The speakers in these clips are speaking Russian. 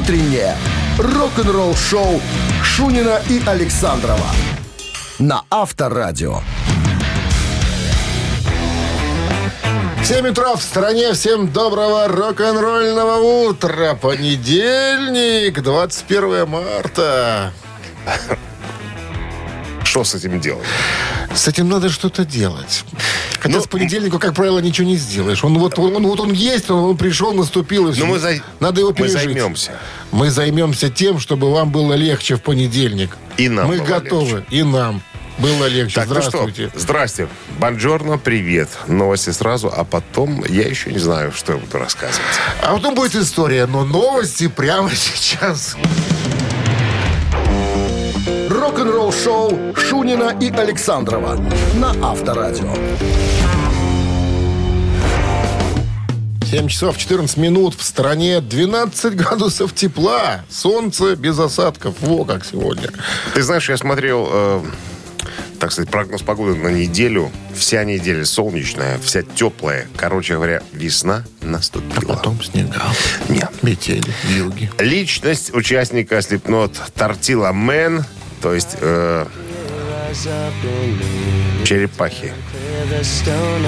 утреннее рок-н-ролл-шоу Шунина и Александрова на Авторадио. 7 утра в стране. Всем доброго рок-н-ролльного утра. Понедельник, 21 марта. Что с этим делать? С этим надо что-то делать. Хотя Ну, с понедельника, как правило, ничего не сделаешь. Он вот он, вот он есть, он, он пришел, наступил. И всё. Ну, мы за- Надо его мы пережить. займемся. Мы займемся тем, чтобы вам было легче в понедельник. И нам Мы готовы. И нам было легче. Так, Здравствуйте. ну что, здрасте. Бонжорно, привет. Новости сразу, а потом я еще не знаю, что я буду рассказывать. А потом будет история, но новости прямо сейчас. Рок-н-ролл-шоу Шунина и Александрова на Авторадио. 7 часов 14 минут в стране 12 градусов тепла. Солнце без осадков. Во как сегодня. Ты знаешь, я смотрел, э, так сказать, прогноз погоды на неделю. Вся неделя солнечная, вся теплая. Короче говоря, весна наступила. Потом снега. Нет. Метели, вьюги. Личность участника Slipknot Тортила Мэн, то есть э, черепахи,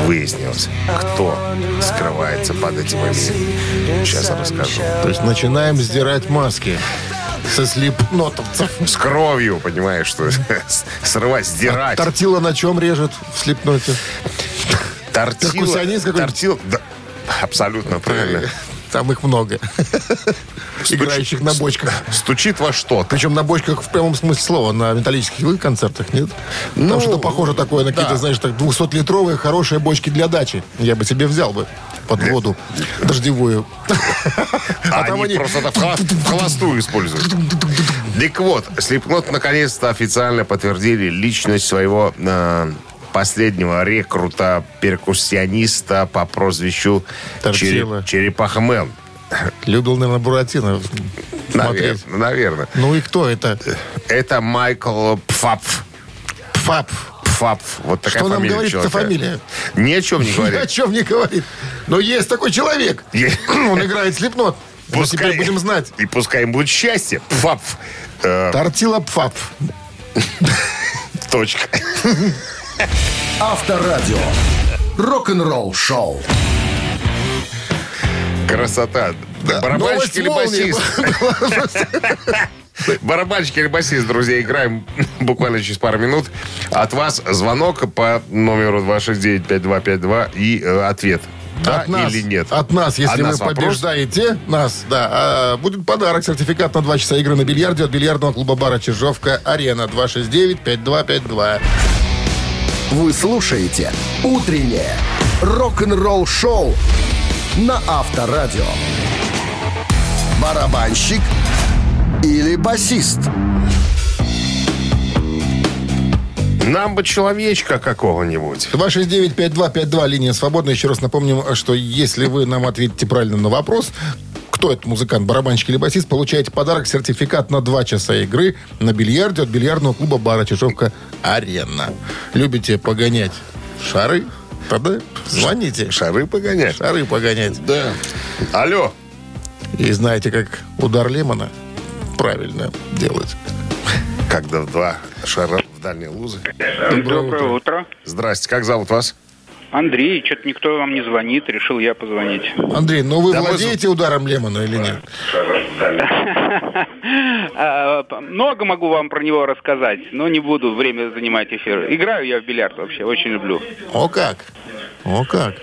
выяснилось, кто скрывается под этим именем. Сейчас я расскажу. То есть начинаем сдирать маски со слепнотовцев. С кровью, понимаешь, что срывать, сдирать. Тортила на чем режет в слепноте? Тортила, перкуссионист какой-нибудь? тортила, да, абсолютно правильно. Там их много. Играющих на бочках. Стучит во что-то. Причем на бочках в прямом смысле слова. На металлических концертах, нет? Ну, Там что-то похоже такое на какие-то, знаешь, так 200-литровые хорошие бочки для дачи. Я бы себе взял бы под воду дождевую. А там они просто холостую используют. Так вот, Слепнот наконец-то официально подтвердили личность своего э, последнего рекрута, перкуссиониста по прозвищу Тортила. Чере- Черепаха Мэн. Любил, наверное, Буратино смотреть. Наверное. Ну и кто это? Это Майкл Пфафф. Пфафф. Пфафф. Вот такая Что нам говорит эта фамилия? Ни о чем не Ни о говорит. чем не говорит. Но есть такой человек. Он играет Slipknot. Мы теперь будем знать. И пускай им будет счастье. Пфафф. Э, Тортила Пфафф. точка. Авторадио. Рок-н-ролл-шоу. Красота. Барабанщик Новость или басист? Барабанщик или басист, друзья, играем буквально через пару минут. От вас звонок по номеру 269-5252 и э, ответ. Да от нас, или нет? От нас, если От вы нас вопрос. побеждаете нас, да, а, будет подарок, сертификат на 2 часа игры на бильярде от бильярдного клуба бара Чижовка Арена 269-5252. Вы слушаете «Утреннее рок-н-ролл-шоу» на Авторадио. Барабанщик или басист? Нам бы человечка какого-нибудь. 269-5252, линия свободна. Еще раз напомним, что если вы нам ответите правильно на вопрос, кто этот музыкант, барабанщик или басист, получаете подарок, сертификат на 2 часа игры на бильярде от бильярдного клуба бара Чижовка Арена. Любите погонять шары? Тогда звоните. Шары погонять. Шары погонять. Да. Алло. И знаете, как удар Лемона правильно делать. Когда два шара в дальние лузы. Доброе утро. Здрасте, как зовут вас? Андрей, что-то никто вам не звонит, решил я позвонить. Андрей, ну вы Да мы владеете ударом Лемона или нет? А, Много могу вам про него рассказать, но не буду время занимать эфир. Играю я в бильярд вообще, очень люблю. О как? О как?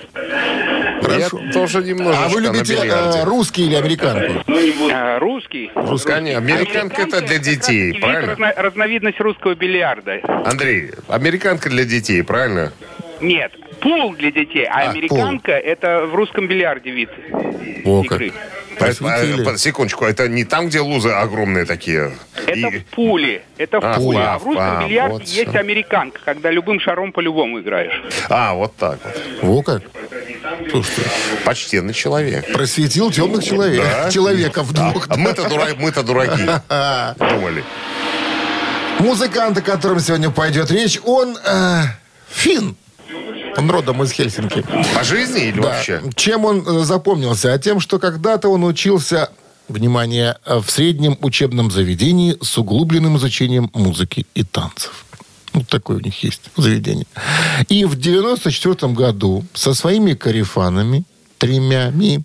Хорошо. Я тоже немножечко А вы любите э, русский или американку? А, Русский? Конечно, американка это для детей, правильно? разно- разновидность русского бильярда. Андрей, американка для детей, правильно? Нет, пул для детей, а, А, американка это в русском бильярде вид О, как. игры. Просветили. А, Секундочку, это не там, где лузы огромные такие? Это И- в пуле. Это в А, пуле. а, в русском а, бильярде вот есть всё. американка, когда любым шаром по-любому играешь. А, вот так вот. Во как. Слушайте, Почтенный человек. просветил темных человек. Да. Человеков двух. А мы-то дура- мы-то дураки. Думали. Музыкант, о котором сегодня пойдет речь, он э, фин. Он родом из Хельсинки. По жизни или Да. вообще? Чем он э, запомнился? А тем, что когда-то он учился внимание, в среднем учебном заведении с углубленным изучением музыки и танцев. Вот такое у них есть заведение. И в 94 году со своими карифанами, тремями,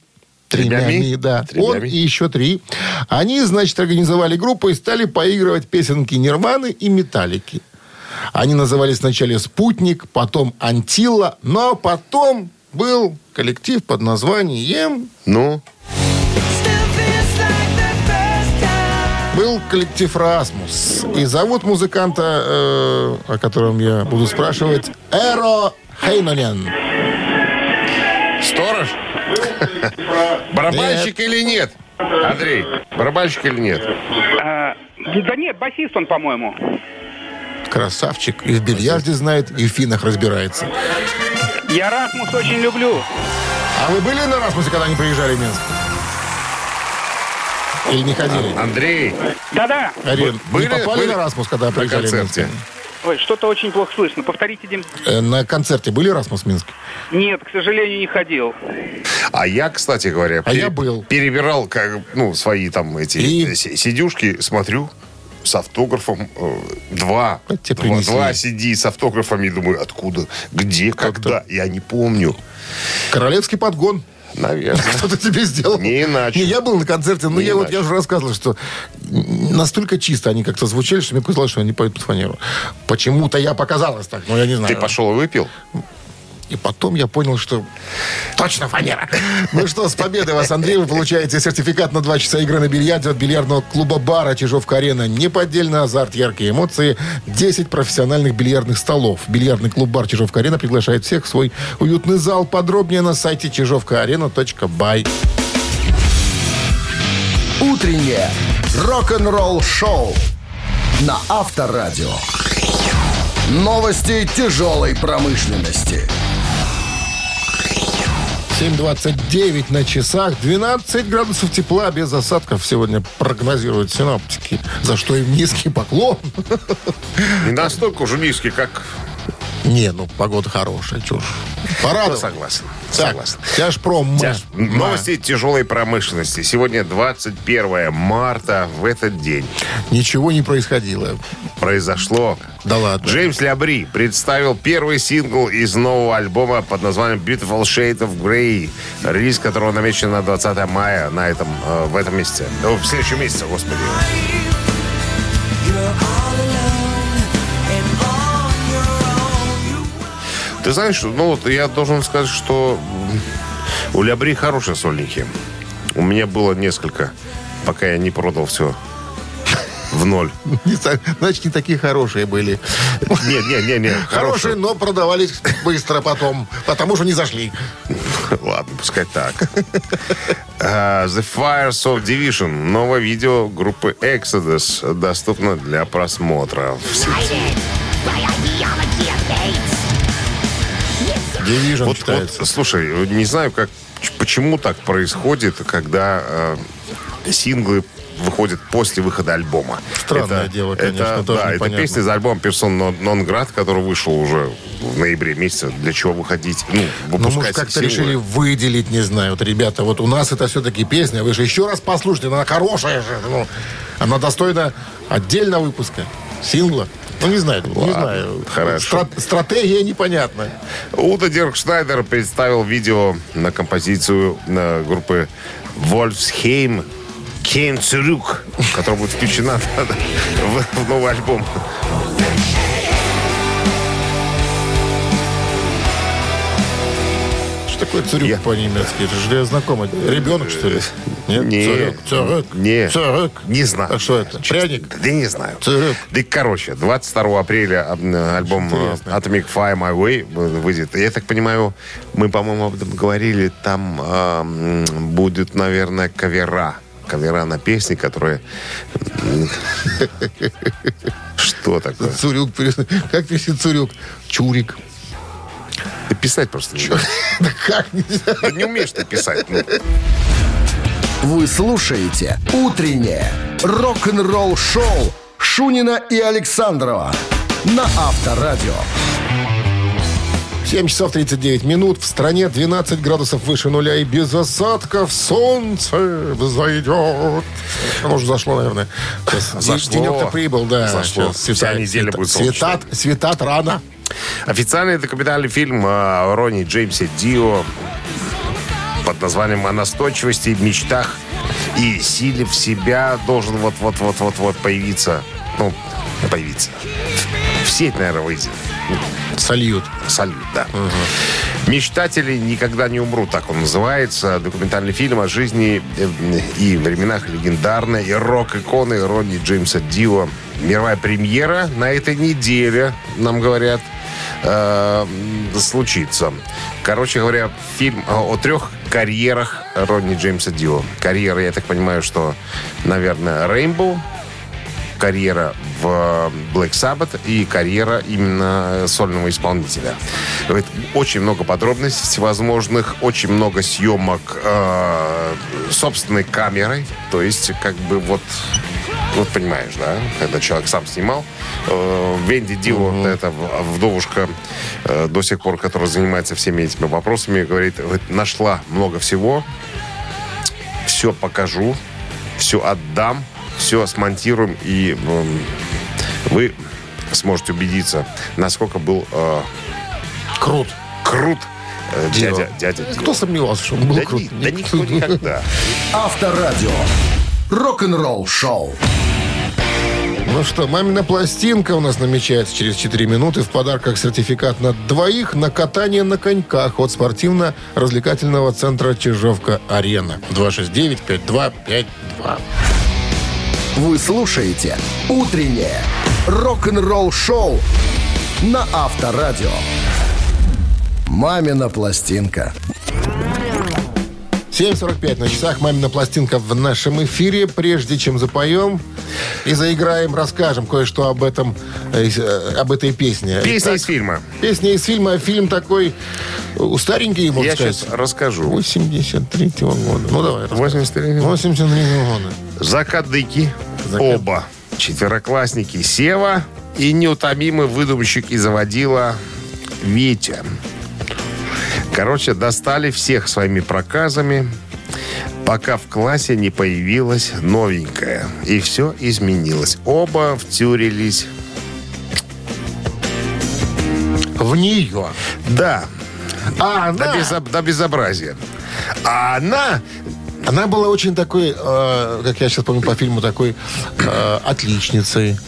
тремями, Тремями? да, Тремями. он и еще три, они, значит, организовали группу и стали поигрывать песенки Нирваны и Металлики. Они назывались вначале «Спутник», потом «Антилла», но потом был коллектив под названием... Ну, Был коллектив «Расмус». И зовут музыканта, э, о котором я буду спрашивать, Эро Хейнонен. сторож? Барабанщик или нет? Андрей, барабанщик или нет? А, да нет, басист он, по-моему. Красавчик. И в бильярде знает, и в финах разбирается. Я Расмус очень люблю. А вы были на «Расмусе», когда они приезжали в Минск? Или не ходили? Андрей, Да-да. Арин, были- не попали были на «Расмус», когда на приезжали в Минск? концерте? Ой, что-то очень плохо слышно. Повторите, Дим. Э, На концерте были «Расмус» в Минске? Нет, к сожалению, не ходил. А я, кстати говоря, А я был. перебирал как, ну, свои там эти И? си- сидюшки, смотрю, с автографом э, два. Два, принесли. два CD с автографами. Думаю, откуда, где, когда? Я не помню. Королевский подгон. Наверное. Кто-то тебе сделал. Не иначе. Не, я был на концерте, но Не я вот иначе. я уже рассказывал, что настолько чисто они как-то звучали, что мне казалось, что они поют под фанеру. Почему-то я показалось так, но я не знаю. Ты пошел и выпил? И потом я понял, что точно фанера. Ну что, с победой вас, Андрей. Вы получаете сертификат на два часа игры на бильярде от бильярдного клуба бара Чижовка-Арена. Неподдельный азарт, яркие эмоции, 10 профессиональных бильярдных столов. Бильярдный клуб бар Чижовка-Арена приглашает всех в свой уютный зал. Подробнее на сайте чижовкаарена.бай. Утреннее рок-н-ролл-шоу на Авторадио. Новости тяжелой промышленности. 7.29 на часах, 12 градусов тепла без осадков сегодня прогнозируют синоптики. За что им низкий поклон. Не настолько уже низкий, как... Не, ну погода хорошая, чушь. Порадовал. Согласен. Согласен. Тяжпром. Тяж- Новости тяжелой промышленности. Сегодня 21 марта. В этот день Ничего не происходило. произошло. Да ладно. Джеймс Лябри представил первый сингл из нового альбома под названием Beautiful Shade of Grey, релиз которого намечен на 20 мая на этом, э, в этом месяце. О, в следующем месяце, господи. Ты знаешь, ну вот я должен сказать, что у Лябри хорошие сольники. У меня было несколько, пока я не продал все в ноль. Значит, не такие хорошие были. Нет, нет, нет, нет. Хорошие, но продавались быстро потом, потому что не зашли. Ладно, пускай так. А, The Fires of Division. Новое видео группы Exodus доступно для просмотра в сети. Division Вот, вот, слушай, не знаю, как, почему так происходит, когда э, синглы выходят после выхода альбома. Странное дело, конечно, это, тоже да, это непонятно. песня из альбома Персон Non Grad, который вышел уже в ноябре месяце. Для чего выходить? Ну, Ну, может, как-то решили выделить, не знаю. Вот, ребята, вот у нас это все-таки песня. Вы же еще раз послушайте, она хорошая же. Ну, она достойна отдельного выпуска. Сингла. Ну, не знаю, не Ладно, знаю. хорошо. Стра- стратегия непонятная. Уда Дирк Шнайдер представил видео на композицию на группы Wolfsheim Кейн Цюрюк, которая будет включена в новый альбом. Такое цурюк Я- по-немецки? Это же я знакомый. Ребенок, что ли? Нет? Не. Цурюк. Цурюк. Не. Цурюк. Не знаю. А что это? Пряник? Да не знаю. Цурюк. Да, короче, 22 апреля альбом э, Интересно. Atomic Fire My Way выйдет. Я так понимаю, мы, по-моему, об этом говорили, там э, будет, наверное, кавера. Кавера на песни, которые... Что такое? Цурюк. Как пишет Цурюк? Чурик. Ты писать просто не умеешь. Да как нельзя? Да не умеешь ты писать. ну. Вы слушаете «Утреннее рок-н-ролл-шоу» Шунина и Александрова на Авторадио. 7 часов 39 минут. В стране 12 градусов выше нуля и без осадков солнце взойдет. Оно уже зашло, наверное. Сейчас Зашло. Денек-то прибыл, да. Зашло. Сейчас Вся неделя будет солнечной. Светат, светат рано. Официальный документальный фильм о Ронни Джеймсе Дио под названием «О настойчивости, мечтах и силе в себя» должен вот-вот-вот-вот-вот появиться. Ну, появиться. В сеть, наверное, выйдет. Сольют. Салют, да. «Мечтатели никогда не умрут», так он называется. Документальный фильм о жизни э, и временах легендарной и рок-иконы Ронни Джеймса Дио. Мировая премьера на этой неделе, нам говорят, э, случится. Короче говоря, фильм о, трех карьерах Ронни Джеймса Дио. Карьера, я так понимаю, что, наверное, Rainbow, карьера в Black Sabbath и карьера именно сольного исполнителя. Очень много подробностей всевозможных, очень много съемок э, собственной камерой. То есть, как бы вот, вот понимаешь, да, когда человек сам снимал. Э, Венди Дио, это в- вдовушка э, до сих пор, которая занимается всеми этими вопросами, говорит, нашла много всего, все покажу, все отдам, все смонтируем, и вы сможете убедиться, насколько был э, Крут. крут э, Дио. дядя, дядя Дио. Кто сомневался, что он был Да, крут? ни- да никто никогда. Авторадио. Рок-н-ролл шоу. Ну что, мамина пластинка у нас намечается через 4 минуты. В подарках сертификат на двоих на катание на коньках от спортивно-развлекательного центра Чижовка-Арена. 269-5252. Вы слушаете «Утреннее рок-н-ролл-шоу» на Авторадио. «Мамина пластинка». 7.45 на часах. Мамина пластинка в нашем эфире. Прежде чем запоем и заиграем, расскажем кое-что об этом, э, э, об этой песне. Песня Итак, из фильма. Песня из фильма. Фильм такой э, старенький, можно Я сказать. сейчас расскажу. 83 года. Ну, давай. рассказывай. 83 83 года. Закадыки. Закад- Оба. Четвероклассники Сева и неутомимый выдумщик и заводила Витя. Короче, достали всех своими проказами, пока в классе не появилась новенькая. И все изменилось. Оба втюрились. В нее. Да, А до, она, безоб- до безобразия. А она она была очень такой, э, как я сейчас помню по фильму, такой э, отличницей.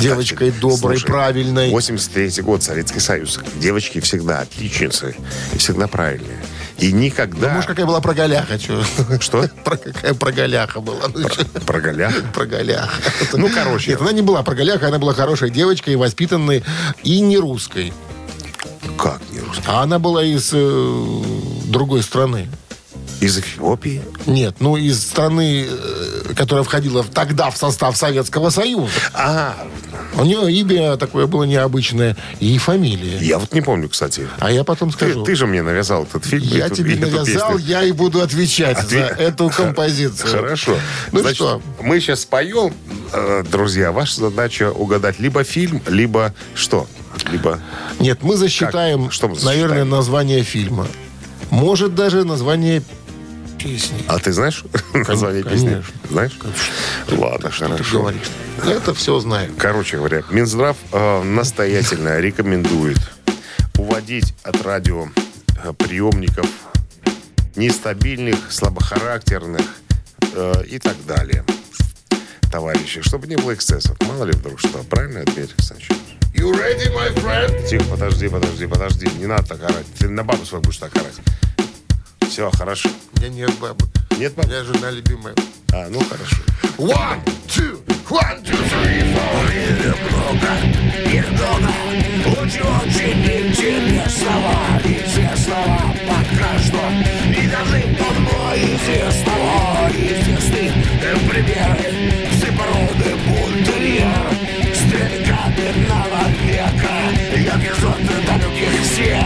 Девочкой доброй, Слушай, правильной. 83 год, Советский Союз. Девочки всегда отличницы. И всегда правильные. И никогда... Ну, может, какая была проголяха, чё? Что? Про какая проголяха была. Ну? Про голях? Проголяха. Ну, короче. Нет, она не была проголяха, она была хорошей девочкой, воспитанной и не русской. Как не русский? А она была из э, другой страны. Из Эфиопии? Нет, ну из страны, э, которая входила тогда в состав Советского Союза. А, У нее имя такое было необычное и фамилия. я вот не помню, кстати. А я потом Ты, скажу. ты же мне навязал этот фильм. я эту- тебе навязал, я и буду отвечать за Отве- эту композицию. Хорошо. Ну Значит, что, мы сейчас споем, э, друзья. Ваша задача угадать либо фильм, либо что? Либо... нет, мы засчитаем, Как? Что мы наверное, засчитаем? название фильма. Может, даже название песни. А ты знаешь название песни? конечно. Знаешь? Ладно, Ты хорошо. говоришь. Я это все знаю. Короче говоря, Минздрав э, настоятельно рекомендует уводить от радио э, приемников нестабильных, слабохарактерных э, и так далее. Товарищи, чтобы не было эксцессов. Мало ли вдруг что. Правильно, Дмитрий Александрович? You ready, my friend? Тихо, подожди, подожди, подожди. Не надо так орать. Ты на бабу свою будешь так орать. Все, хорошо. У меня нет бабы. Нет У бабы? меня жена любимая. А, ну хорошо. One, two, one, two, three, four. Очень-очень интересного, известного пока что И даже давно известного Известны примеры Всепороды бультерьер Стиль каменного века Ярких зон далеких всех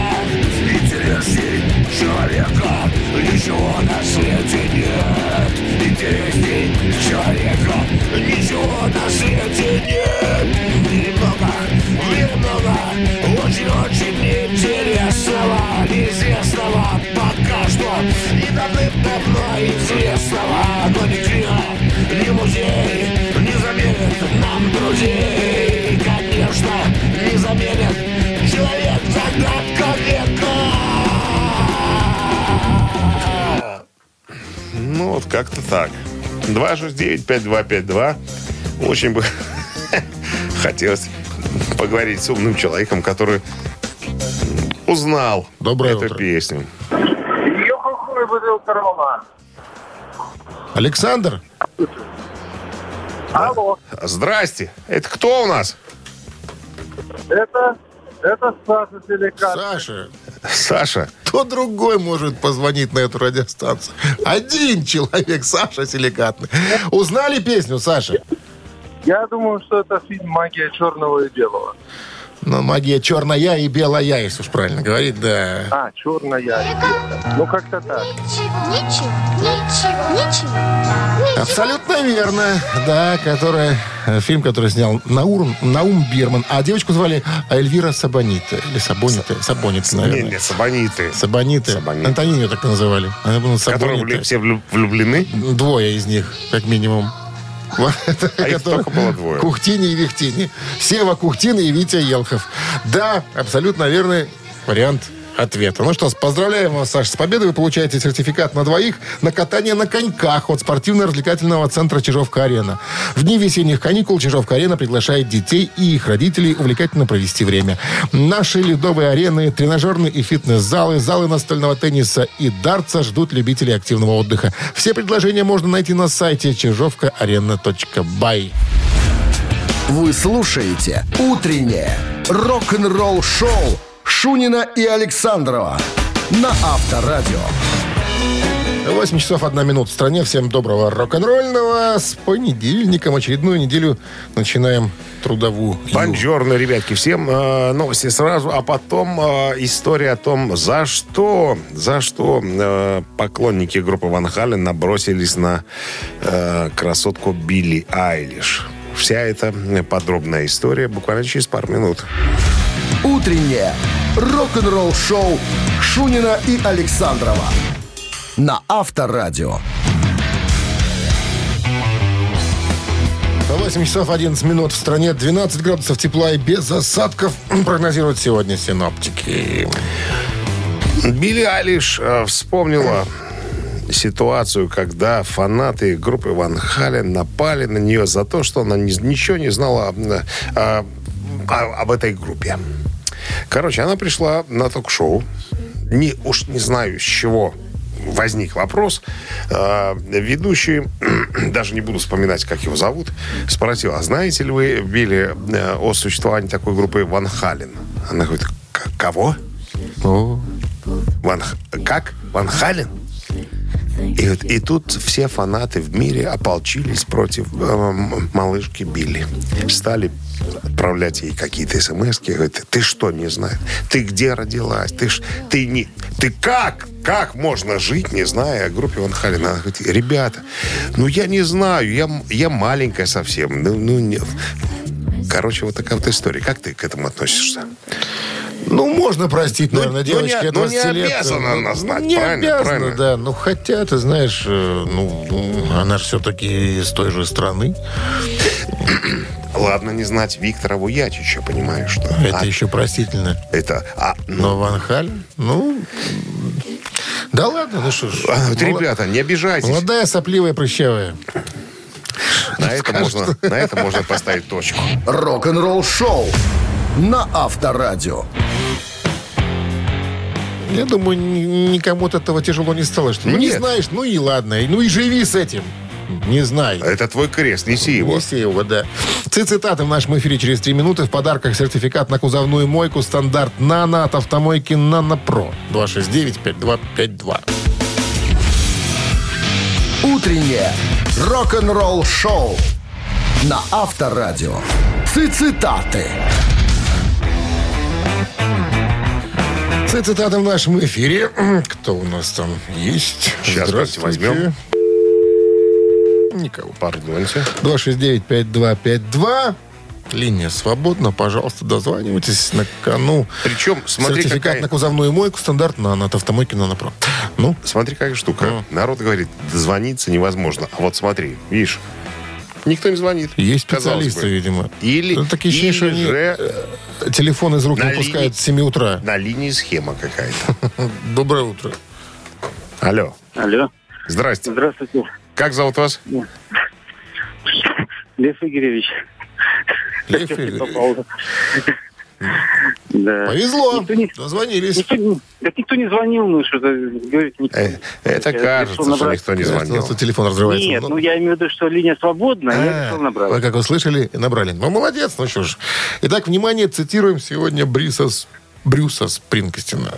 Интересней человека. Ничего на свете нет. Интересней человека. Ничего на свете нет. Немного, немного. Очень-очень интересного Неизвестного. Пока что И давным-давно известного. Но не как-то так. 269-5252. Очень бы хотелось поговорить с умным человеком, который узнал Доброе эту утро. песню. Александр? Алло, Здрасте. Это кто у нас? это, это Саша Селикат. Саша. Саша. Кто другой может позвонить на эту радиостанцию? Один человек, Саша Силикатный. Узнали песню, Саша? Я думаю, что это фильм «Магия черного и белого». Ну, магия черная и белая, если уж правильно говорить, да. А, черная и белая. Ну, как-то так. Ничего, ничего, ничего. Абсолютно верно. Да, который, э, фильм, который снял Наум, Наум Бирман. А девочку звали Эльвира Сабонита. Или Сабонита. Сабонита, Не, наверное. не, Сабониты. Сабониты. Сабониты. Антонинию так называли. Она была Которые влю- все влю- влюблены. Двое из них, как минимум. А их только было двое. Кухтини и Вихтини. Сева Кухтин и Витя Елхов. Да, абсолютно верный вариант ответа. Ну что поздравляем вас, Саша, с победой. Вы получаете сертификат на двоих на катание на коньках от спортивно-развлекательного центра «Чижовка-арена». В дни весенних каникул «Чижовка-арена» приглашает детей и их родителей увлекательно провести время. Наши ледовые арены, тренажерные и фитнес-залы, залы настольного тенниса и дартса ждут любителей активного отдыха. Все предложения можно найти на сайте чижовкаарена.бай. Вы слушаете «Утреннее рок-н-ролл-шоу» Шунина и Александрова на Авторадио. 8 часов 1 минута в стране. Всем доброго рок-н-ролльного. С понедельником очередную неделю начинаем трудовую. Бонжорно, ребятки. Всем э, новости сразу, а потом э, история о том, за что, за что э, поклонники группы Ван Хален набросились на э, красотку Билли Айлиш. Вся эта подробная история буквально через пару минут. Утреннее рок-н-ролл-шоу Шунина и Александрова на Авторадио. 8 часов 11 минут в стране. 12 градусов тепла и без осадков прогнозируют сегодня синоптики. Билли Айлиш э, вспомнила ситуацию, когда фанаты группы Ван Хален напали на нее за то, что она ни- ничего не знала э, а- об этой группе. Короче, она пришла на ток-шоу. Не, уж не знаю, с чего возник вопрос. Э, ведущий, даже не буду вспоминать, как его зовут, спросил, а знаете ли вы, Билли, э, о существовании такой группы Ван Хален? Она говорит, «К- кого? Ван, Х- как? Ван Хален? И, и тут все фанаты в мире ополчились против э, малышки Билли. Стали отправлять ей какие-то смс Говорят, ты что, не знаешь? Ты где родилась? Ты, ж, ты, не, ты как? Как можно жить, не зная о группе Ван Хален? Она говорит, ребята, ну я не знаю, я, я маленькая совсем. Ну, ну, не- Короче, вот такая вот история. Как ты к этому относишься? Ну, можно простить, Ну, наверное, ну, девочке не- ну, не 20 лет. обязана она знать, Не правильно, обязана, правильно. да. Ну, хотя, ты знаешь, э, ну, ну, она же все-таки из той же страны. Ладно, не знать Виктора Вуячича, понимаешь, что? Это А, еще простительно. это, а, ну, Но Ван Хален, ну... Да ладно, ну что ж. а, вот, Мол- ребята, не обижайтесь. Молодая, сопливая, прыщавая. На это, можно, на это можно поставить точку. Рок-н-ролл-шоу на Авторадио. Я думаю, ни- никому от этого тяжело не стало. Что, ну, не Нет. знаешь, ну и ладно. Ну и живи с этим. Не знай. Это твой крест, неси его. Неси его, да. Цитаты в нашем эфире через три минуты. В подарках сертификат на кузовную мойку стандарт «Нано» от автомойки «Нано Про». 269-5252. Утреннее рок-н-ролл-шоу на Авторадио. Цитаты. Цитаты в нашем эфире. Кто у нас там есть? Сейчас, Здравствуйте. возьмем. Никого. Пардоньте. 269-5252. Линия свободна. Пожалуйста, дозванивайтесь. На кону Причем, смотри, сертификат какая, на кузовную мойку стандарт «Нано» от автомойки «Нано Про». Ну, смотри, какая штука. Ну. Народ говорит, дозвониться невозможно. А вот смотри, видишь, никто не звонит. есть специалисты, бы. видимо. Или, Ну, такие или они же э, телефон из рук На не выпускают линии- с 7 утра. на линии схема какая-то. Доброе утро. Алло. Алло. Здрасте. Здравствуйте. Как зовут вас? Лев Игоревич. Лев Игоревич. попал? Да. Повезло. Никто не- Дозвонились. Никто, не- так никто не звонил, ну что-то говорит, никто. Э, Это Я кажется, решил что набрать. никто не звонил. тут телефон разрывается. Нет, Ну, ну я имею в виду, что линия свободна, я а, решил Вы набрать. как услышали и набрали. Ну, молодец, ну что ж. Итак, внимание, цитируем сегодня Бриса, С- Брюса Спрингстина.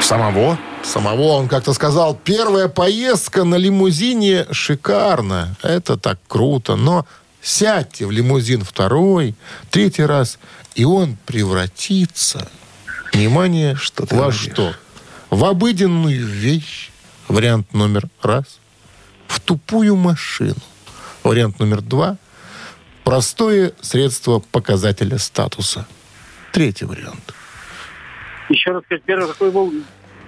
Самого? Самого он как-то сказал, первая поездка на лимузине шикарно. Это так круто. Но сядьте в лимузин второй, третий раз, и он превратится, внимание, Что во говоришь? что? В обыденную вещь, вариант номер раз, в тупую машину, вариант номер два, простое средство показателя статуса. Третий вариант. Еще раз сказать, первый какой был?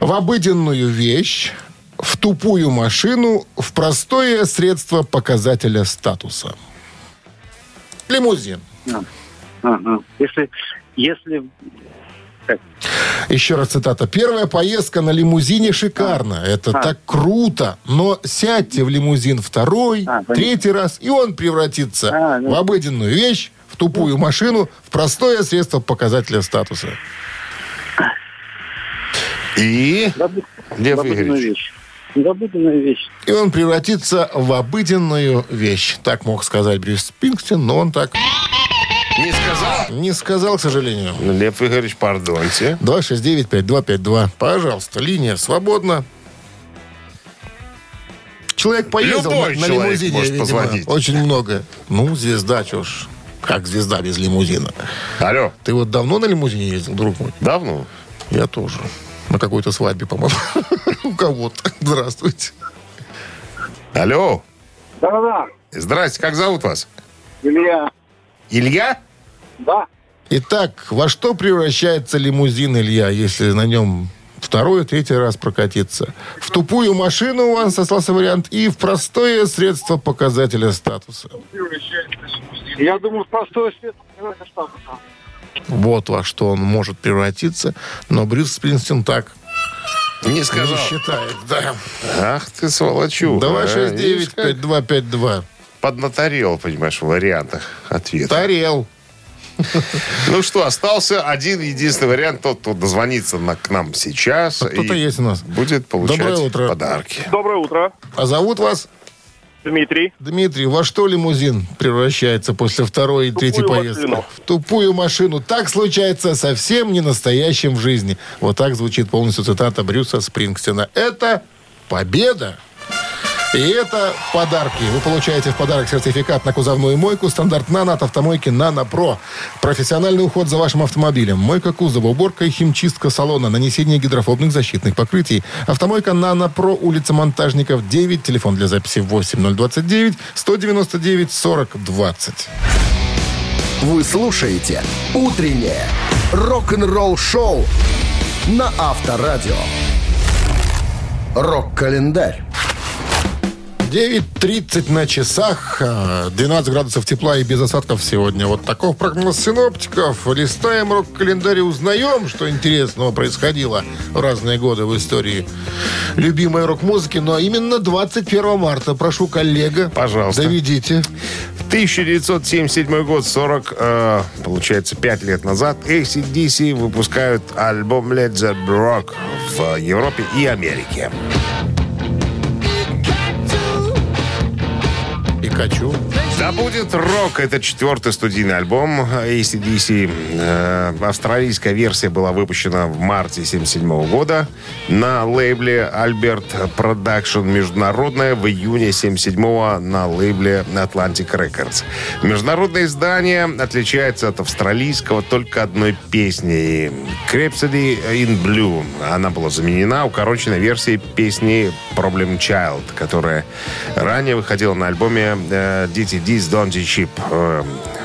В обыденную вещь, в тупую машину, в простое средство показателя статуса. Лимузин. Ага. Если, если Еще раз цитата. Первая поездка на лимузине шикарно. Это А. так круто. Но сядьте в лимузин второй, А, понятно. третий раз, и он превратится А, ну. в обыденную вещь, в тупую машину, в простое средство показателя статуса. И... забы- Лев Игоревич. вещь. Забытая вещь. И он превратится в обыденную вещь. Так мог сказать Брюс Спингстин, но он так Не сказал? не сказал, к сожалению. Лев Игоревич, пардоньте. 269-5252. Пожалуйста, линия свободна. Человек поездил Любой на, на лимузине, может видимо, позвонить. очень много. Ну, звезда, чё ж. Как звезда без лимузина? Алло, Ты вот давно на лимузине ездил, друг мой? давно? Я тоже. На какой-то свадьбе, по-моему. У кого-то. Здравствуйте. Алло, Да-да-да. здрасте, как зовут вас? Илья. Илья? Да. Итак, во что превращается лимузин Илья, если на нем второй, третий раз прокатиться? В тупую машину у вас остался вариант и в простое средство показателя статуса. Я думаю, простое средство показателя статуса. Вот во что он может превратиться. Но Брюс Спринстин так Не не сказал. считает. Да. Ах ты сволочу. 269-5252. Поднаторел, понимаешь, в вариантах ответа. Тарел. Ну что, остался один единственный вариант. Тот, кто дозвонится на, к нам сейчас. А кто-то есть у нас. Будет получать Доброе утро. подарки. Доброе утро. А зовут вас Дмитрий. Дмитрий. Во что лимузин превращается после второй и третьей поездки? машину. В тупую машину. Так случается совсем не настоящим в жизни. Вот так звучит полностью цитата Брюса Спрингстина. Это победа. И это подарки. Вы получаете в подарок сертификат на кузовную мойку стандарт «Нано» от автомойки «Нано Про». Профессиональный уход за вашим автомобилем. Мойка кузова, уборка и химчистка салона, нанесение гидрофобных защитных покрытий. Автомойка «Нано Про», улица Монтажников, 9. Телефон для записи 8029 199 40 20. Вы слушаете «Утреннее рок-н-ролл-шоу» на Авторадио. Рок-календарь. 9.30 на часах, э, 12 градусов тепла и без осадков сегодня. Вот таков прогноз синоптиков. Листаем рок-календарь и узнаем, что интересного происходило в разные годы в истории любимой рок-музыки. Но именно 21 марта, прошу коллега, Пожалуйста. доведите. В 1977 год, 40, э, получается, 5 лет назад, ACDC выпускают альбом Led Zeppelin Rock в Европе и Америке. Пикачу. Да будет рок. Это четвертый студийный альбом ACDC. Э, австралийская версия была выпущена в марте 1977 года на лейбле Albert Production. Международная в июне 1977 на лейбле Atlantic Records. Международное издание отличается от австралийского только одной песней. Crepsody in Blue. Она была заменена укороченной версией песни Problem Child, которая ранее выходила на альбоме э, DTD's Don't You Cheap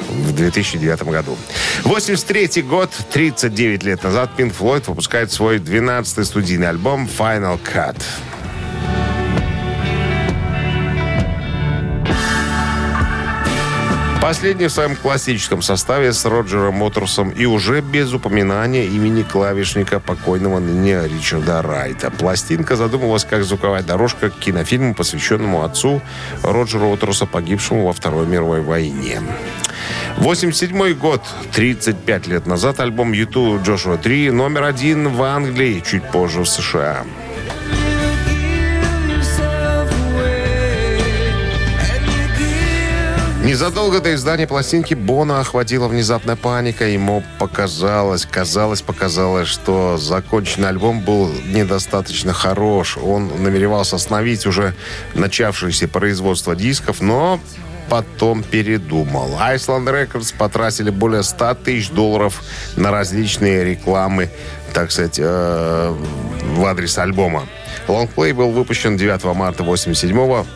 в 2009 году. 83 год, 39 лет назад, Pink Floyd выпускает свой 12-й студийный альбом Final Cut. Последний в своем классическом составе с Роджером Моторсом и уже без упоминания имени клавишника покойного ныне Ричарда Райта. Пластинка задумывалась как звуковая дорожка к кинофильму, посвященному отцу Роджеру Моторса, погибшему во Второй мировой войне. 87 год, 35 лет назад, альбом YouTube Joshua 3 номер один в Англии, чуть позже в США. Незадолго до издания пластинки Бона охватила внезапная паника. Ему показалось, казалось, показалось, что законченный альбом был недостаточно хорош. Он намеревался остановить уже начавшееся производство дисков, но потом передумал. Iceland Records потратили более 100 тысяч долларов на различные рекламы, так сказать, э, в адрес альбома. Лонгплей был выпущен 9 марта 87 года.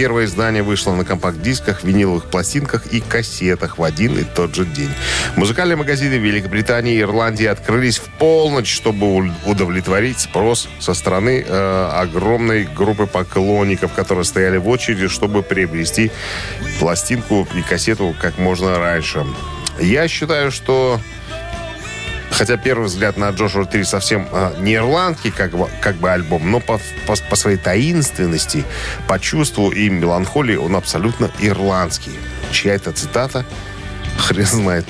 Первое издание вышло на компакт-дисках, виниловых пластинках и кассетах в один и тот же день. Музыкальные магазины Великобритании и Ирландии открылись в полночь, чтобы удовлетворить спрос со стороны э, огромной группы поклонников, которые стояли в очереди, чтобы приобрести пластинку и кассету как можно раньше. Я считаю, что Хотя первый взгляд на Джошуа 3 совсем э, не ирландский как бы, как бы альбом, но по, по, по своей таинственности, по чувству и меланхолии он абсолютно ирландский. Чья это цитата? Хрен знает,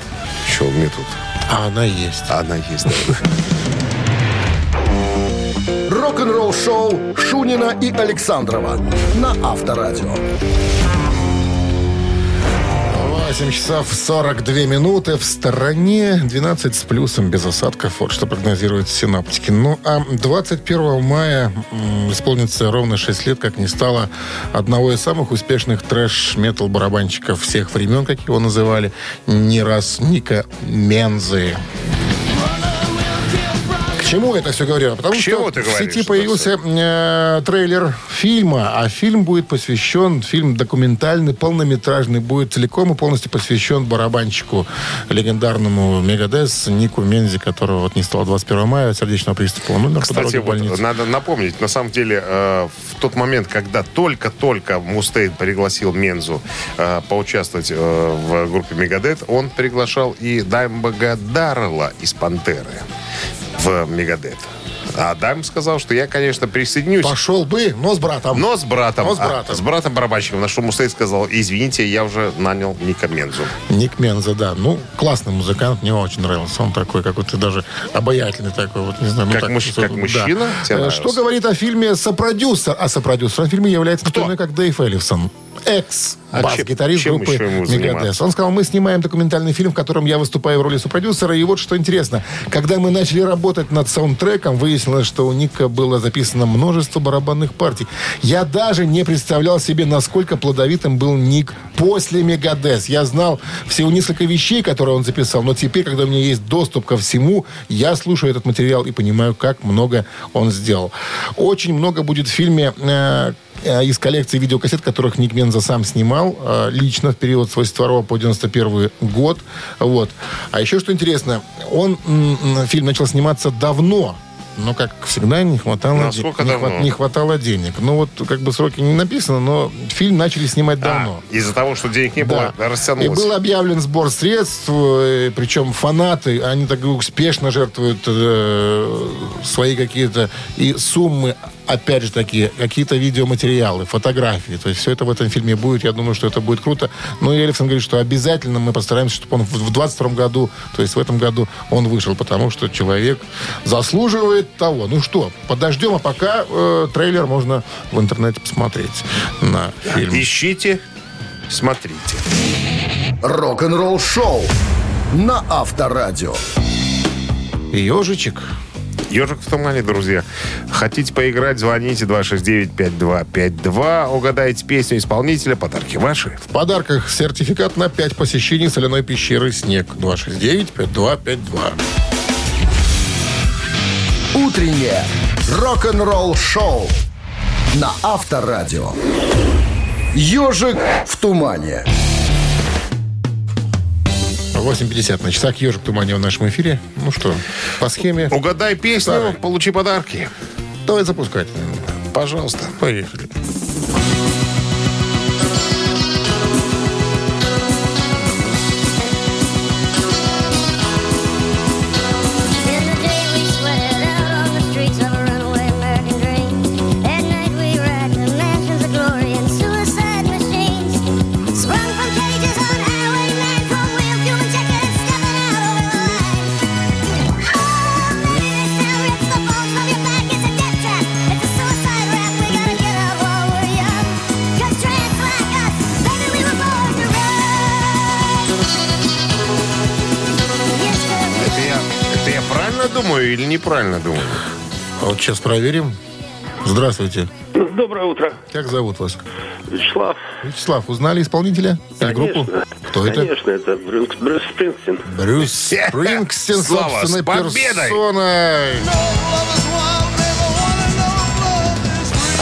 что у меня тут. А она есть. А Она есть, да. Рок-н-ролл шоу Шунина и Александрова на Авторадио. 8 часов 42 минуты. В стороне 12 с плюсом без осадков. Вот что прогнозируют синаптики. Ну, а 21 мая исполнится ровно 6 лет, как не стало одного из самых успешных трэш-метал барабанщиков всех времен, как его называли, не раз Ника Мензы. Чему я это все говорю? Потому К что в говоришь сети появился э, трейлер фильма, а фильм будет посвящен, фильм документальный, полнометражный, будет целиком и полностью посвящен барабанщику легендарному Мегадес Нику Мензи, которого вот не стало 21 мая от сердечного приступа. Он умер по Кстати, в вот надо напомнить, на самом деле, э, в тот момент, когда только-только Мустейн пригласил Мензу э, поучаствовать э, в группе Мегадет, он приглашал и Даймбага Даррелла из Пантеры в Мегадет. А Дайм сказал, что я, конечно, присоединюсь. Пошел бы, но с братом. Но с братом. Но с братом. А, с братом барабанщиком. На что Мустейн сказал, извините, я уже нанял Ника Мензу. Ник Менза, да. Ну, классный музыкант, мне очень нравился. Он такой какой-то даже обаятельный такой, вот не знаю. ну, Как так, что- как мужчина тебе Э? Что говорит о фильме сопродюсер? А сопродюсером фильма является иной, как Дэйв Эллифсон. Экс А бас-гитарист чем- чем группы Мегадес. Он сказал, мы снимаем документальный фильм, в котором я выступаю в роли сопродюсера. И вот что интересно. Когда мы начали работать над саундтреком, выяснилось, что у Ника было записано множество барабанных партий. Я даже не представлял себе, насколько плодовитым был Ник после Мегадес. Я знал всего несколько вещей, которые он записал, но теперь, когда у меня есть доступ ко всему, я слушаю этот материал и понимаю, как много он сделал. Очень много будет в фильме э, э, из коллекции видеокассет, которых Ник Менза сам снимал э, лично в период с 82 по 91 год. Вот. А еще что интересно, он м, фильм начал сниматься давно. Но, как всегда, не хватало, Насколько де- не, хват- не хватало денег. Ну, вот, как бы сроки не написано, но фильм начали снимать давно. А, из-за того, что денег не было, Да. И растянулось. был объявлен сбор средств, э, причем фанаты, они так успешно жертвуют э, свои какие-то и суммы, опять же таки, какие-то видеоматериалы, фотографии. То есть все это в этом фильме будет. Я думаю, что это будет круто. Но и Элифсон говорит, что обязательно мы постараемся, чтобы он в 22 году, то есть в этом году он вышел, потому что человек заслуживает того. Ну что, подождем, а пока э, трейлер можно в интернете посмотреть на фильм. Ищите, смотрите. Рок-н-ролл шоу на Авторадио. Ежичек. Ежик в тумане, друзья. Хотите поиграть, звоните 269-5252. Угадайте песню исполнителя, подарки ваши. В подарках сертификат на 5 посещений соляной пещеры «Снег». 269-5252. Утреннее рок-н-ролл шоу на Авторадио. Ежик в тумане. 8.50 на часах. «Ежик в тумане» в нашем эфире. Ну что, по схеме. Угадай песню, Давай. получи подарки. Давай запускать. Пожалуйста. Поехали. Думаю или неправильно думаю? А вот сейчас проверим. Здравствуйте. Доброе утро. Как зовут вас? Вячеслав. Вячеслав, узнали исполнителя? Или группу? Кто это? Конечно, это Брюс, Брюс Спрингстин. Брюс Спрингстин Слава, с собственной победой! персоной.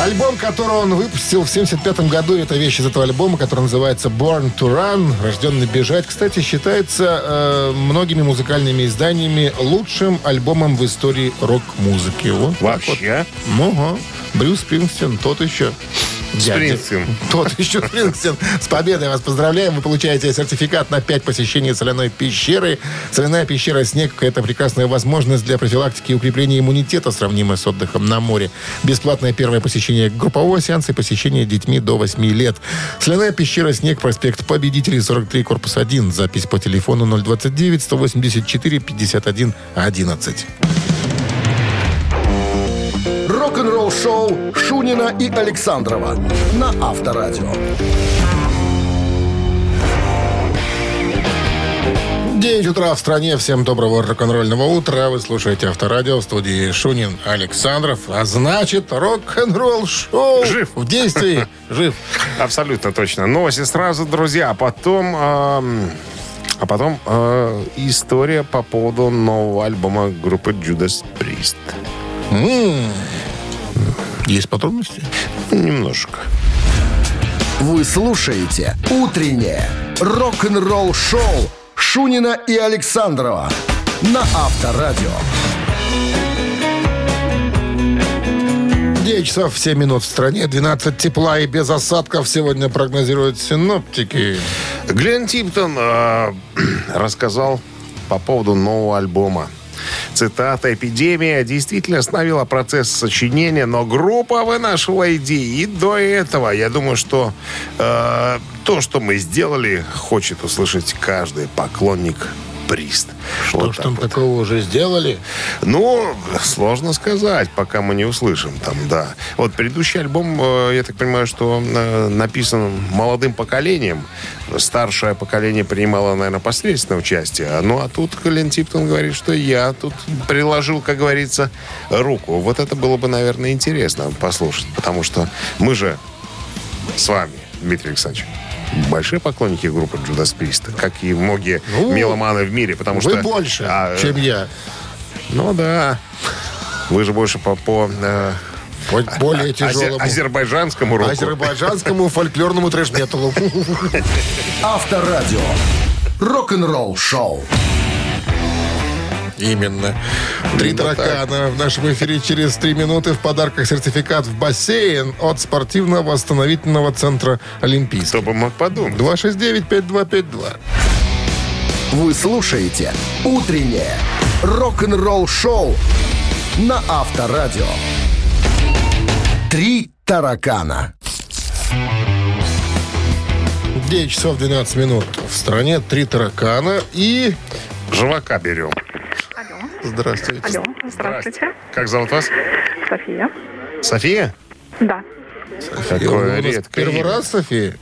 Альбом, который он выпустил в 75 году, это вещь из этого альбома, который называется Born to Run, рожденный бежать. Кстати, считается э, многими музыкальными изданиями лучшим альбомом в истории рок-музыки. Вот Вообще? вот. Ага. Брюс Спрингстин, тот еще. Дядя. Спрингстин. Тот еще Спрингстин. С победой вас поздравляем. Вы получаете сертификат на 5 посещений соляной пещеры. Соляная пещера «Снег» — это прекрасная возможность для профилактики и укрепления иммунитета, сравнимая с отдыхом на море. Бесплатное первое посещение группового сеанса и посещение детьми до 8 лет. Соляная пещера «Снег», проспект Победителей, 43, корпус 1. Запись по телефону 029 184 51 11. Рок-н-ролл шоу Шунина и Александрова на Авторадио. 9 утра в стране. Всем доброго рок-н-ролльного утра. Вы слушаете Авторадио в студии Шунин Александров. А значит, рок-н-ролл шоу Жив. в действии. Жив. Абсолютно точно. Новости сразу, друзья. А потом... эм, а потом э, история по поводу нового альбома группы Judas Priest. Есть подробности? Немножко. Вы слушаете «Утреннее рок-н-ролл-шоу» Шунина и Александрова на Авторадио. 9 часов 7 минут в стране. 12 тепла и без осадков сегодня прогнозируют синоптики. Глен Типтон э, рассказал по поводу нового альбома. Цитата «Эпидемия действительно остановила процесс сочинения, но группа вынашивала идеи и до этого. Я думаю, что э, то, что мы сделали, хочет услышать каждый поклонник Прист». Что Вот ж там вот. такого уже сделали? Ну, сложно сказать, пока мы не услышим там, да. Вот предыдущий альбом, э, я так понимаю, что э, написан молодым поколением. Старшее поколение принимало, наверное, посредственное участие. Ну, а тут Колин Типтон говорит, что я тут приложил, как говорится, руку. Вот это было бы, наверное, интересно послушать. Потому что мы же с вами, Дмитрий Александрович, большие поклонники группы Judas Priest, как и многие Ну, меломаны в мире, потому Вы что... больше, а, чем я. ну да. Вы же больше по, по э, Хоть более азе- тяжелому. азербайджанскому року. Азербайджанскому фольклорному трэш-металлу. Авторадио. Рок-н-ролл шоу. Именно. Три Именно таракана в нашем эфире через три минуты. В подарках сертификат в бассейн от спортивно-восстановительного центра «Олимпийский». Кто бы мог подумать. 269-5252. Вы слушаете «Утреннее рок-н-ролл шоу» на Авторадио. Три таракана. 9 часов 12 минут. В стране три таракана и... Живака берем. Здравствуйте. Алло. Здравствуйте. Как зовут вас? София. София? Да. У Какое редкое Первый имя. раз, София?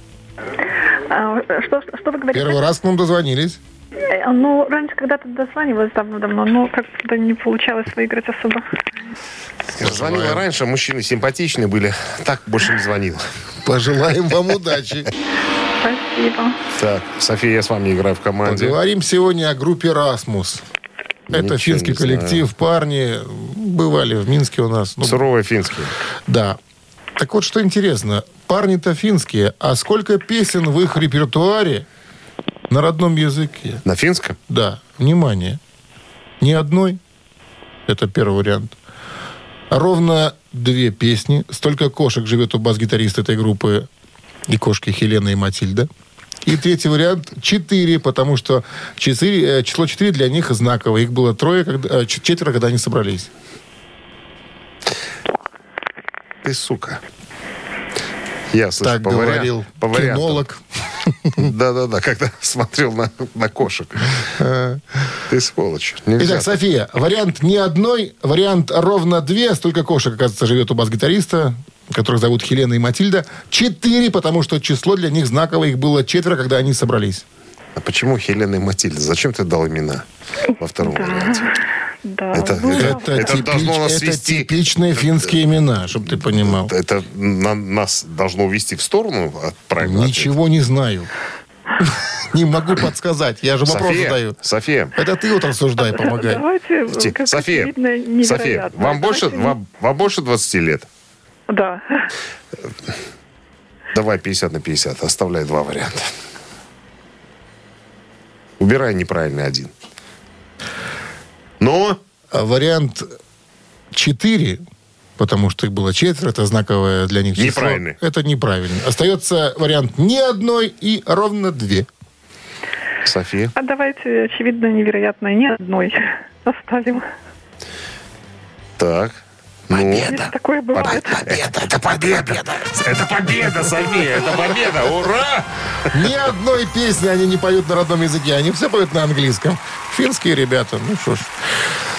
А, что, что вы говорите? Первый раз к нам дозвонились. Э, Ну, раньше когда-то дозванивалась давно-давно, но как-то не получалось выиграть особо. Звонила раньше, мужчины симпатичные были. Так больше не звонил. Пожелаем вам удачи. Спасибо. Так, София, я с вами играю в команде. Поговорим сегодня о группе «Расмус». Это Ничего финский не знаю. коллектив. Парни бывали в Минске у нас. Ну, Суровые финские. Да. Так вот, что интересно. Парни-то финские. А сколько песен в их репертуаре на родном языке? На финском? Да. Внимание. Ни одной. Это первый вариант. Ровно две песни. Столько кошек живет у бас-гитариста этой группы. И кошки Хелена и Матильда. И третий вариант – четыре, потому что четыре, э, число четыре для них знаковое. Их было трое, когда, э, четверо, когда они собрались. Ты сука. Я слышу так по вариан- говорил по кинолог. Да-да-да, когда смотрел на, на кошек. Ты сволочь. Нельзя Итак, так. София, вариант не одной, вариант ровно две. Столько кошек, оказывается, живет у бас-гитариста, которых зовут Хелена и Матильда. Четыре, потому что число для них знаковое. Их было четверо, когда они собрались. А почему Хелена и Матильда? Зачем ты дал имена во втором варианте? Да. Это- ну, это- Это, Это типич- должно нас это вести- типичные финские имена, чтобы ты понимал. Это на- нас должно увести в сторону от правильного ответа. Ничего не знаю. Не могу подсказать. Я же вопрос София, задаю. София, Это ты вот рассуждай, помогай. Давайте, как София, очевидно, София, вам больше, вам, вам больше 20 лет? Да. Давай 50 на 50, оставляй два варианта. Убирай неправильный один. Но А Вариант 4, потому что их было четверо, это знаковое для них число. Неправильный. Это неправильно. Остается вариант ни одной и ровно две. София, А давайте, очевидно, невероятно, ни одной оставим. так. Ну, Если такое бывает. победа, это победа. Это победа, София, это победа, ура! Ни одной песни они не поют на родном языке. Они все поют на английском. Финские ребята. Ну что ж,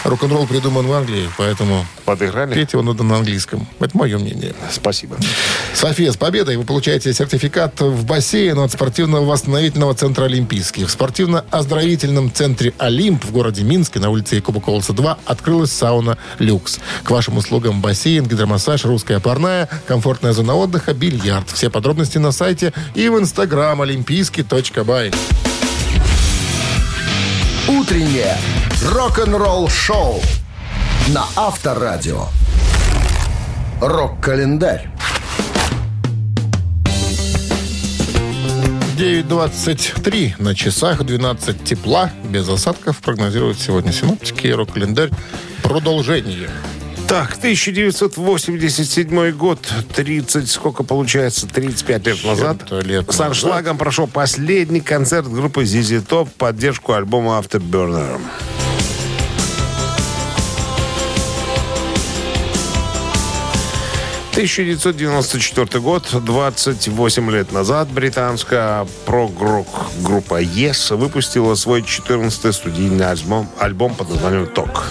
рок-н-ролл придуман в Англии, поэтому Подыграли? петь его надо на английском. Это мое мнение. Спасибо. София, с победой вы получаете сертификат в бассейн от спортивного восстановительного центра «Олимпийский». В спортивно-оздоровительном центре «Олимп» в городе Минске на улице Якуба Колоса 2 открылась сауна «Люкс». К вашим услугам бассейн, гидромассаж, русская парная, комфортная зона отдыха, бильярд. Все подробности на сайте и в инстаграм олимпийский.бай. Утреннее рок-н-ролл-шоу на Авторадио. Рок-календарь. 9.23 на часах, 12 тепла, без осадков, прогнозируют сегодня синоптики. Рок-календарь. Продолжение. Так, 1987 год, 30, сколько получается, 35 лет назад. лет С назад. аншлагом прошел последний концерт группы ZZ Top в поддержку альбома Afterburner. В 1994 год, 28 лет назад, британская прогрок группа Yes выпустила свой 14-й студийный альбом, альбом под названием «Ток».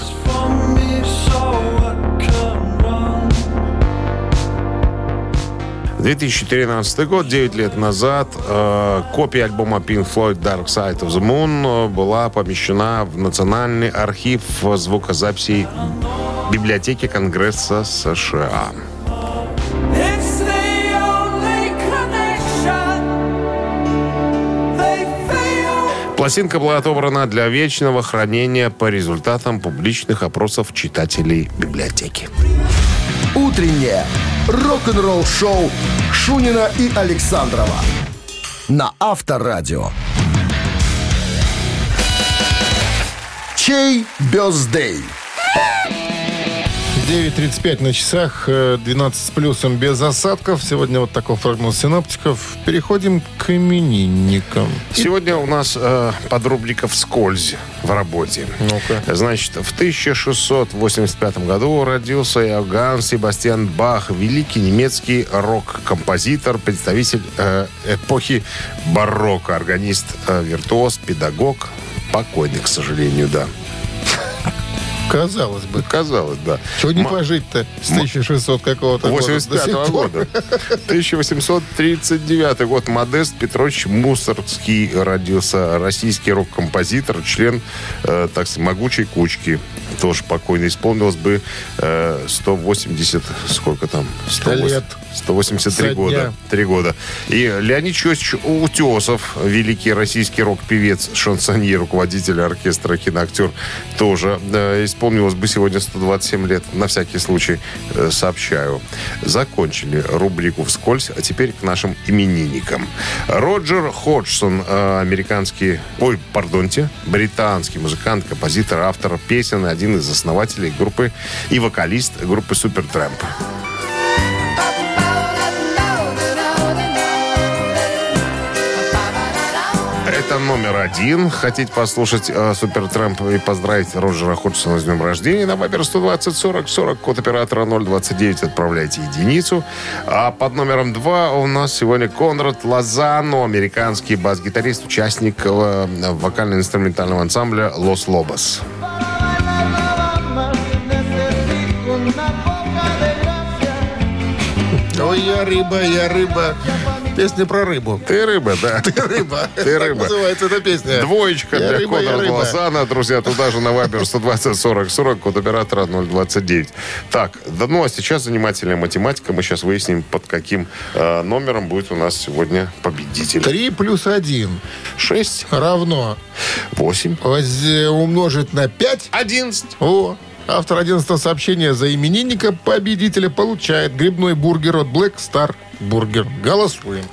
2013 год, 9 лет назад, э, копия альбома Pink Floyd Dark Side of the Moon э, была помещена в Национальный архив звукозаписей Библиотеки Конгресса США. Пластинка была отобрана для вечного хранения по результатам публичных опросов читателей библиотеки. Утреннее рок-н-ролл-шоу Шунина и Александрова на Авторадио. Чей бездей? 9.35 на часах, э, 12 с плюсом без осадков. Сегодня вот такой прогноз синоптиков. Переходим к именинникам. Сегодня у нас э, подрубрика «Вскользь» в работе. Ну-ка. Значит, в 1685 году родился Иоганн Себастьян Бах, великий немецкий рок-композитор, представитель э, эпохи барокко, органист, э, виртуоз, педагог, покойный, к сожалению, да. Казалось бы. Казалось, да. Чего не М- пожить-то с 1600 какого-то года? до сих 85 пор? года. 1839 год. Модест Петрович Мусоргский родился. Российский рок-композитор, член, э, так сказать, могучей кучки. Тоже покойно исполнилось бы э, 180, сколько там? 108, Лет. 183 Со года. дня. Три года. И Леонид Чосич Утесов, великий российский рок-певец, шансоньер, руководитель оркестра, киноактер, тоже э, исполнилось бы сегодня 127 лет. На всякий случай э, сообщаю. Закончили рубрику «Вскользь», а теперь к нашим именинникам. Роджер Ходжсон, э, американский, ой, пардонте, британский музыкант, композитор, автор песен, один из основателей группы и вокалист группы Супертрэмп. Это номер один. Хотите послушать э, Супертрэмп и поздравить Роджера Ходжсона с днем рождения? На Вайбер 120 40 40, код оператора 029, отправляйте единицу. А под номером два у нас сегодня Конрад Лозано, американский бас-гитарист, участник э, вокально-инструментального ансамбля «Лос Лобос». я рыба, я рыба. Песня про рыбу. Ты рыба, да. Ты рыба. Ты рыба. называется эта песня. Двоечка Я для рыба, рыба. Лосана. Друзья, туда же на Вайбер 120 40 40, код оператора 029. Так, да, ну а сейчас занимательная математика. Мы сейчас выясним, под каким э, номером будет у нас сегодня победитель. 3 плюс 1 6, равно 8, воз- умножить на 5. 11. О, автор 11 сообщения за именинника победителя получает грибной бургер от Black Star Бургер. Голосуем.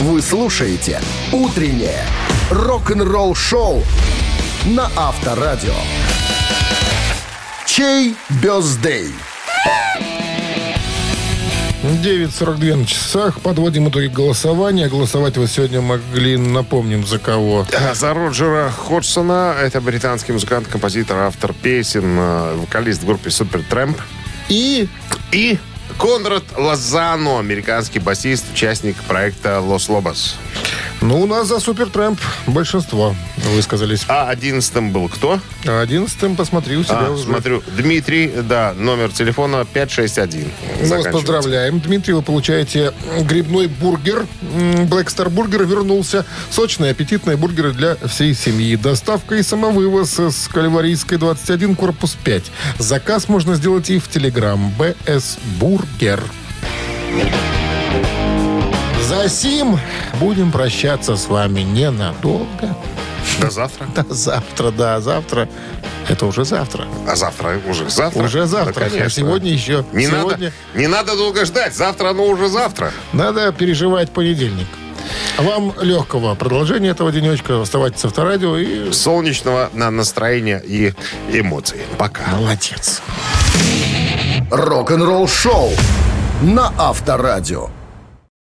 Вы слушаете «Утреннее рок-н-ролл-шоу» на Авторадио. Чей бездей? 9.42 на часах. Подводим итоги голосования. Голосовать вы сегодня могли, напомним, за кого. А, За Роджера Ходжсона, это британский музыкант, композитор, автор песен, э, вокалист в группе Супер Трэмп. И И Конрад Лозано, американский басист, участник проекта Лос Лобос. Ну, у нас за Supertramp большинство высказались. А одиннадцатым был кто? А одиннадцатым посмотри у себя А, уже. смотрю, Дмитрий, да, номер телефона 561. Мы вас Заканчивается. поздравляем, Дмитрий. Вы получаете грибной бургер. М, Black Star Burger вернулся. Сочные, аппетитные бургеры для всей семьи. Доставка и самовывоз с Кальварийской 21, корпус 5. Заказ можно сделать и в Телеграм. BS Burger. За сим будем прощаться с вами ненадолго. До завтра. До завтра, да, завтра. Это уже завтра. А завтра уже завтра? Уже завтра. Да, конечно. а сегодня еще. Не, сегодня надо, не надо долго ждать. Завтра оно уже завтра. Надо переживать понедельник. А вам легкого продолжения этого денечка. Оставайтесь с авторадио и... Солнечного на настроения и эмоций. Пока. Молодец. Рок-н-ролл-шоу на Авторадио.